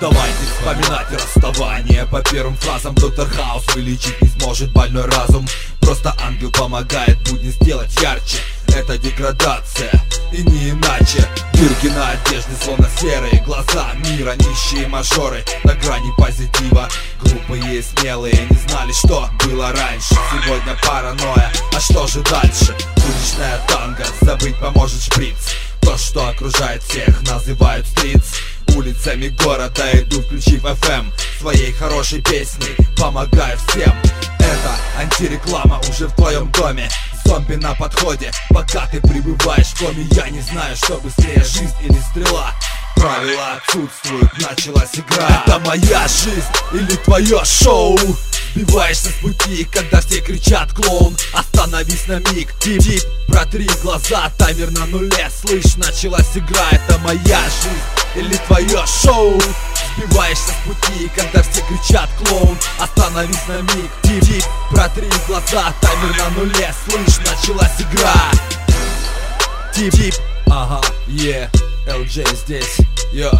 Давайте вспоминать расставание По первым фразам. Доктор Хаус вылечить не сможет больной разум. Просто ангел помогает будни сделать ярче. Это деградация и не иначе. Дырки на одежде, словно серые глаза мира. Нищие мажоры на грани позитива. Глупые и смелые не знали, что было раньше. Сегодня паранойя, а что же дальше? Уличная танго, забыть поможет шприц. То, что окружает всех, называют стриц Улицами города иду, включив FM Своей хорошей песней помогаю всем. Это антиреклама уже в твоем доме. Зомби на подходе, пока ты пребываешь в коме. Я не знаю, что быстрее, жизнь или стрела. Правила отсутствуют, началась игра. Это моя жизнь или твое шоу Сбиваешься с пути, когда все кричат клоун! Остановись на миг, тип-тип, протри глаза Таймер на нуле, слышь, началась игра Это моя жизнь или твое шоу? Сбиваешься с пути, когда все кричат клоун! Остановись на миг, тип-тип, протри глаза Таймер на нуле, слышь, началась игра. Тип-тип, ага, е, yeah. LJ здесь, йо